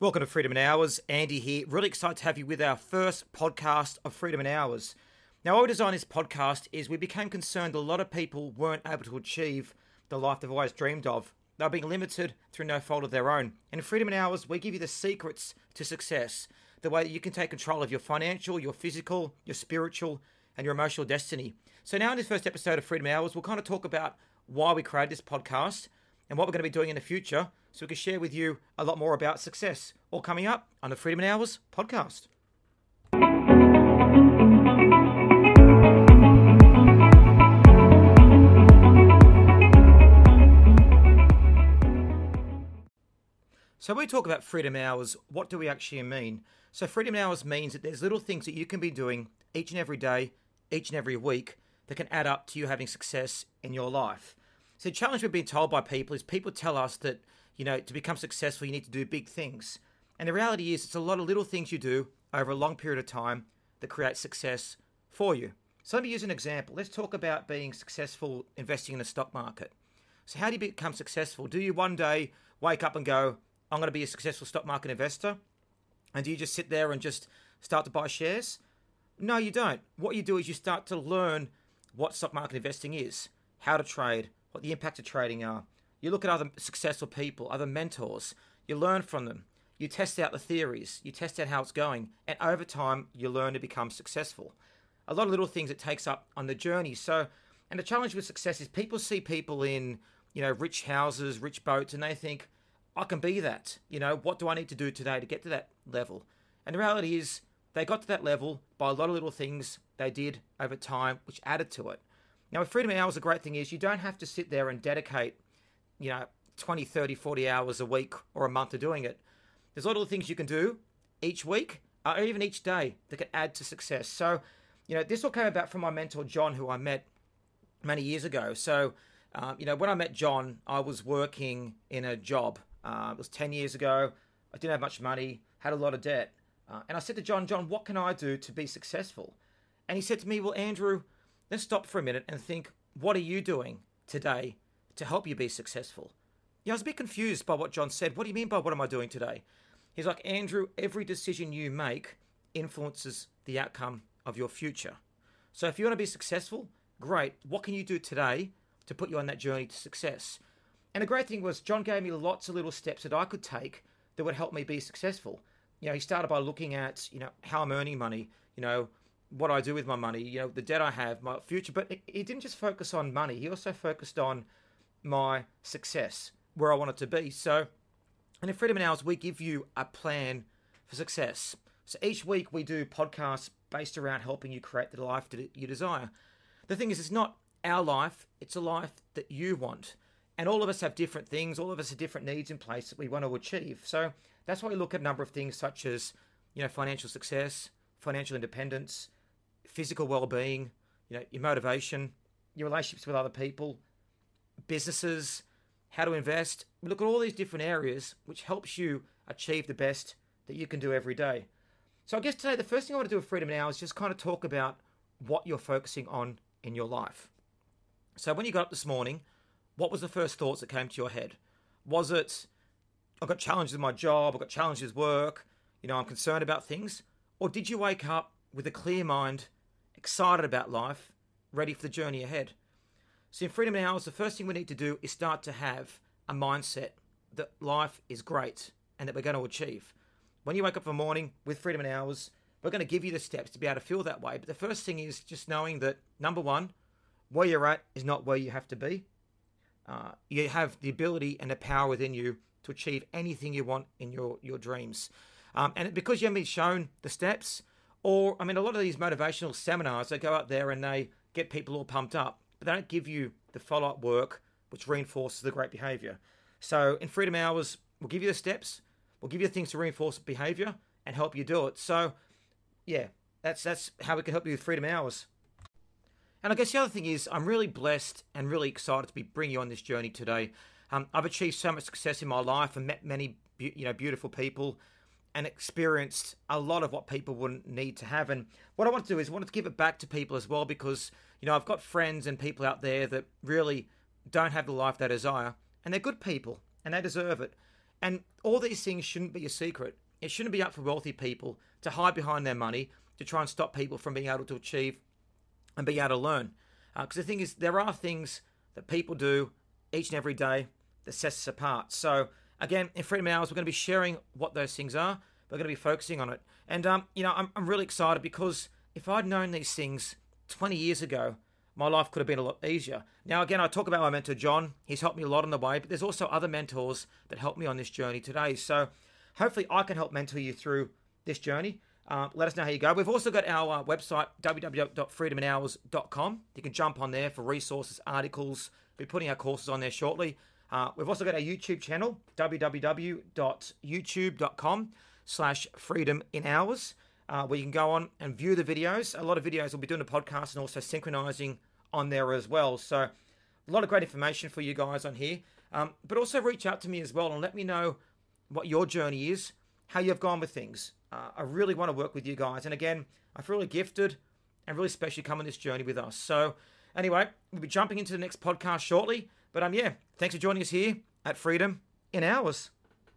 Welcome to Freedom in Hours. Andy here. Really excited to have you with our first podcast of Freedom in Hours. Now, why we designed this podcast is we became concerned a lot of people weren't able to achieve the life they've always dreamed of. They were being limited through no fault of their own. And in Freedom in Hours, we give you the secrets to success, the way that you can take control of your financial, your physical, your spiritual, and your emotional destiny. So now in this first episode of Freedom Hours, we'll kind of talk about why we created this podcast and what we're going to be doing in the future so we can share with you a lot more about success. All coming up on the Freedom Hours podcast. So, when we talk about freedom hours, what do we actually mean? So, freedom hours means that there's little things that you can be doing each and every day, each and every week that can add up to you having success in your life. So, the challenge we've been told by people is people tell us that you know, to become successful, you need to do big things. And the reality is, it's a lot of little things you do over a long period of time that create success for you. So let me use an example. Let's talk about being successful investing in the stock market. So, how do you become successful? Do you one day wake up and go, I'm going to be a successful stock market investor? And do you just sit there and just start to buy shares? No, you don't. What you do is you start to learn what stock market investing is, how to trade, what the impact of trading are, you look at other successful people, other mentors, you learn from them. You test out the theories, you test out how it's going, and over time, you learn to become successful. A lot of little things it takes up on the journey. So, and the challenge with success is people see people in, you know, rich houses, rich boats, and they think, I can be that. You know, what do I need to do today to get to that level? And the reality is, they got to that level by a lot of little things they did over time, which added to it. Now, with Freedom Hours, the great thing is you don't have to sit there and dedicate you know, 20, 30, 40 hours a week or a month of doing it. There's a lot of things you can do each week uh, or even each day that can add to success. So, you know, this all came about from my mentor, John, who I met many years ago. So, um, you know, when I met John, I was working in a job. Uh, it was 10 years ago. I didn't have much money, had a lot of debt. Uh, and I said to John, John, what can I do to be successful? And he said to me, Well, Andrew, let's stop for a minute and think, what are you doing today to help you be successful. Yeah, I was a bit confused by what John said. What do you mean by what am I doing today? He's like, Andrew, every decision you make influences the outcome of your future. So if you want to be successful, great. What can you do today to put you on that journey to success? And the great thing was, John gave me lots of little steps that I could take that would help me be successful. You know, he started by looking at, you know, how I'm earning money, you know, what I do with my money, you know, the debt I have, my future. But he didn't just focus on money, he also focused on my success, where I want it to be. So, and in Freedom in Hours, we give you a plan for success. So each week we do podcasts based around helping you create the life that you desire. The thing is, it's not our life, it's a life that you want. And all of us have different things, all of us have different needs in place that we want to achieve. So that's why we look at a number of things such as, you know, financial success, financial independence, physical well-being, you know, your motivation, your relationships with other people, businesses, how to invest. We look at all these different areas which helps you achieve the best that you can do every day. So I guess today the first thing I want to do with Freedom Now is just kind of talk about what you're focusing on in your life. So when you got up this morning, what was the first thoughts that came to your head? Was it I've got challenges in my job, I've got challenges at work, you know, I'm concerned about things? Or did you wake up with a clear mind, excited about life, ready for the journey ahead? So, in Freedom Hours, the first thing we need to do is start to have a mindset that life is great and that we're going to achieve. When you wake up in the morning with Freedom Hours, we're going to give you the steps to be able to feel that way. But the first thing is just knowing that number one, where you're at is not where you have to be. Uh, you have the ability and the power within you to achieve anything you want in your your dreams. Um, and because you haven't been shown the steps, or I mean, a lot of these motivational seminars, they go out there and they get people all pumped up but they don't give you the follow up work which reinforces the great behavior. So in Freedom Hours, we'll give you the steps, we'll give you the things to reinforce behavior and help you do it. So yeah, that's that's how we can help you with Freedom Hours. And I guess the other thing is, I'm really blessed and really excited to be bringing you on this journey today. Um, I've achieved so much success in my life and met many, you know, beautiful people, and experienced a lot of what people wouldn't need to have. And what I want to do is I want to give it back to people as well because you know, I've got friends and people out there that really don't have the life they desire, and they're good people and they deserve it. And all these things shouldn't be a secret. It shouldn't be up for wealthy people to hide behind their money to try and stop people from being able to achieve and be able to learn. Because uh, the thing is, there are things that people do each and every day that sets us apart. So, again, in Freedom Hours, we're going to be sharing what those things are. We're going to be focusing on it. And, um, you know, I'm, I'm really excited because if I'd known these things 20 years ago, my life could have been a lot easier. Now, again, I talk about my mentor, John. He's helped me a lot on the way, but there's also other mentors that helped me on this journey today. So, hopefully, I can help mentor you through this journey. Uh, let us know how you go. We've also got our uh, website, www.freedominhours.com. You can jump on there for resources, articles. We'll be putting our courses on there shortly. Uh, we've also got our YouTube channel, www.youtube.com slash freedom in hours, uh, where you can go on and view the videos. A lot of videos will be doing a podcast and also synchronizing on there as well. So a lot of great information for you guys on here. Um, but also reach out to me as well and let me know what your journey is, how you've gone with things. Uh, I really want to work with you guys. And again, I feel really gifted and really special coming this journey with us. So, anyway, we'll be jumping into the next podcast shortly. But um, yeah, thanks for joining us here at Freedom in Hours.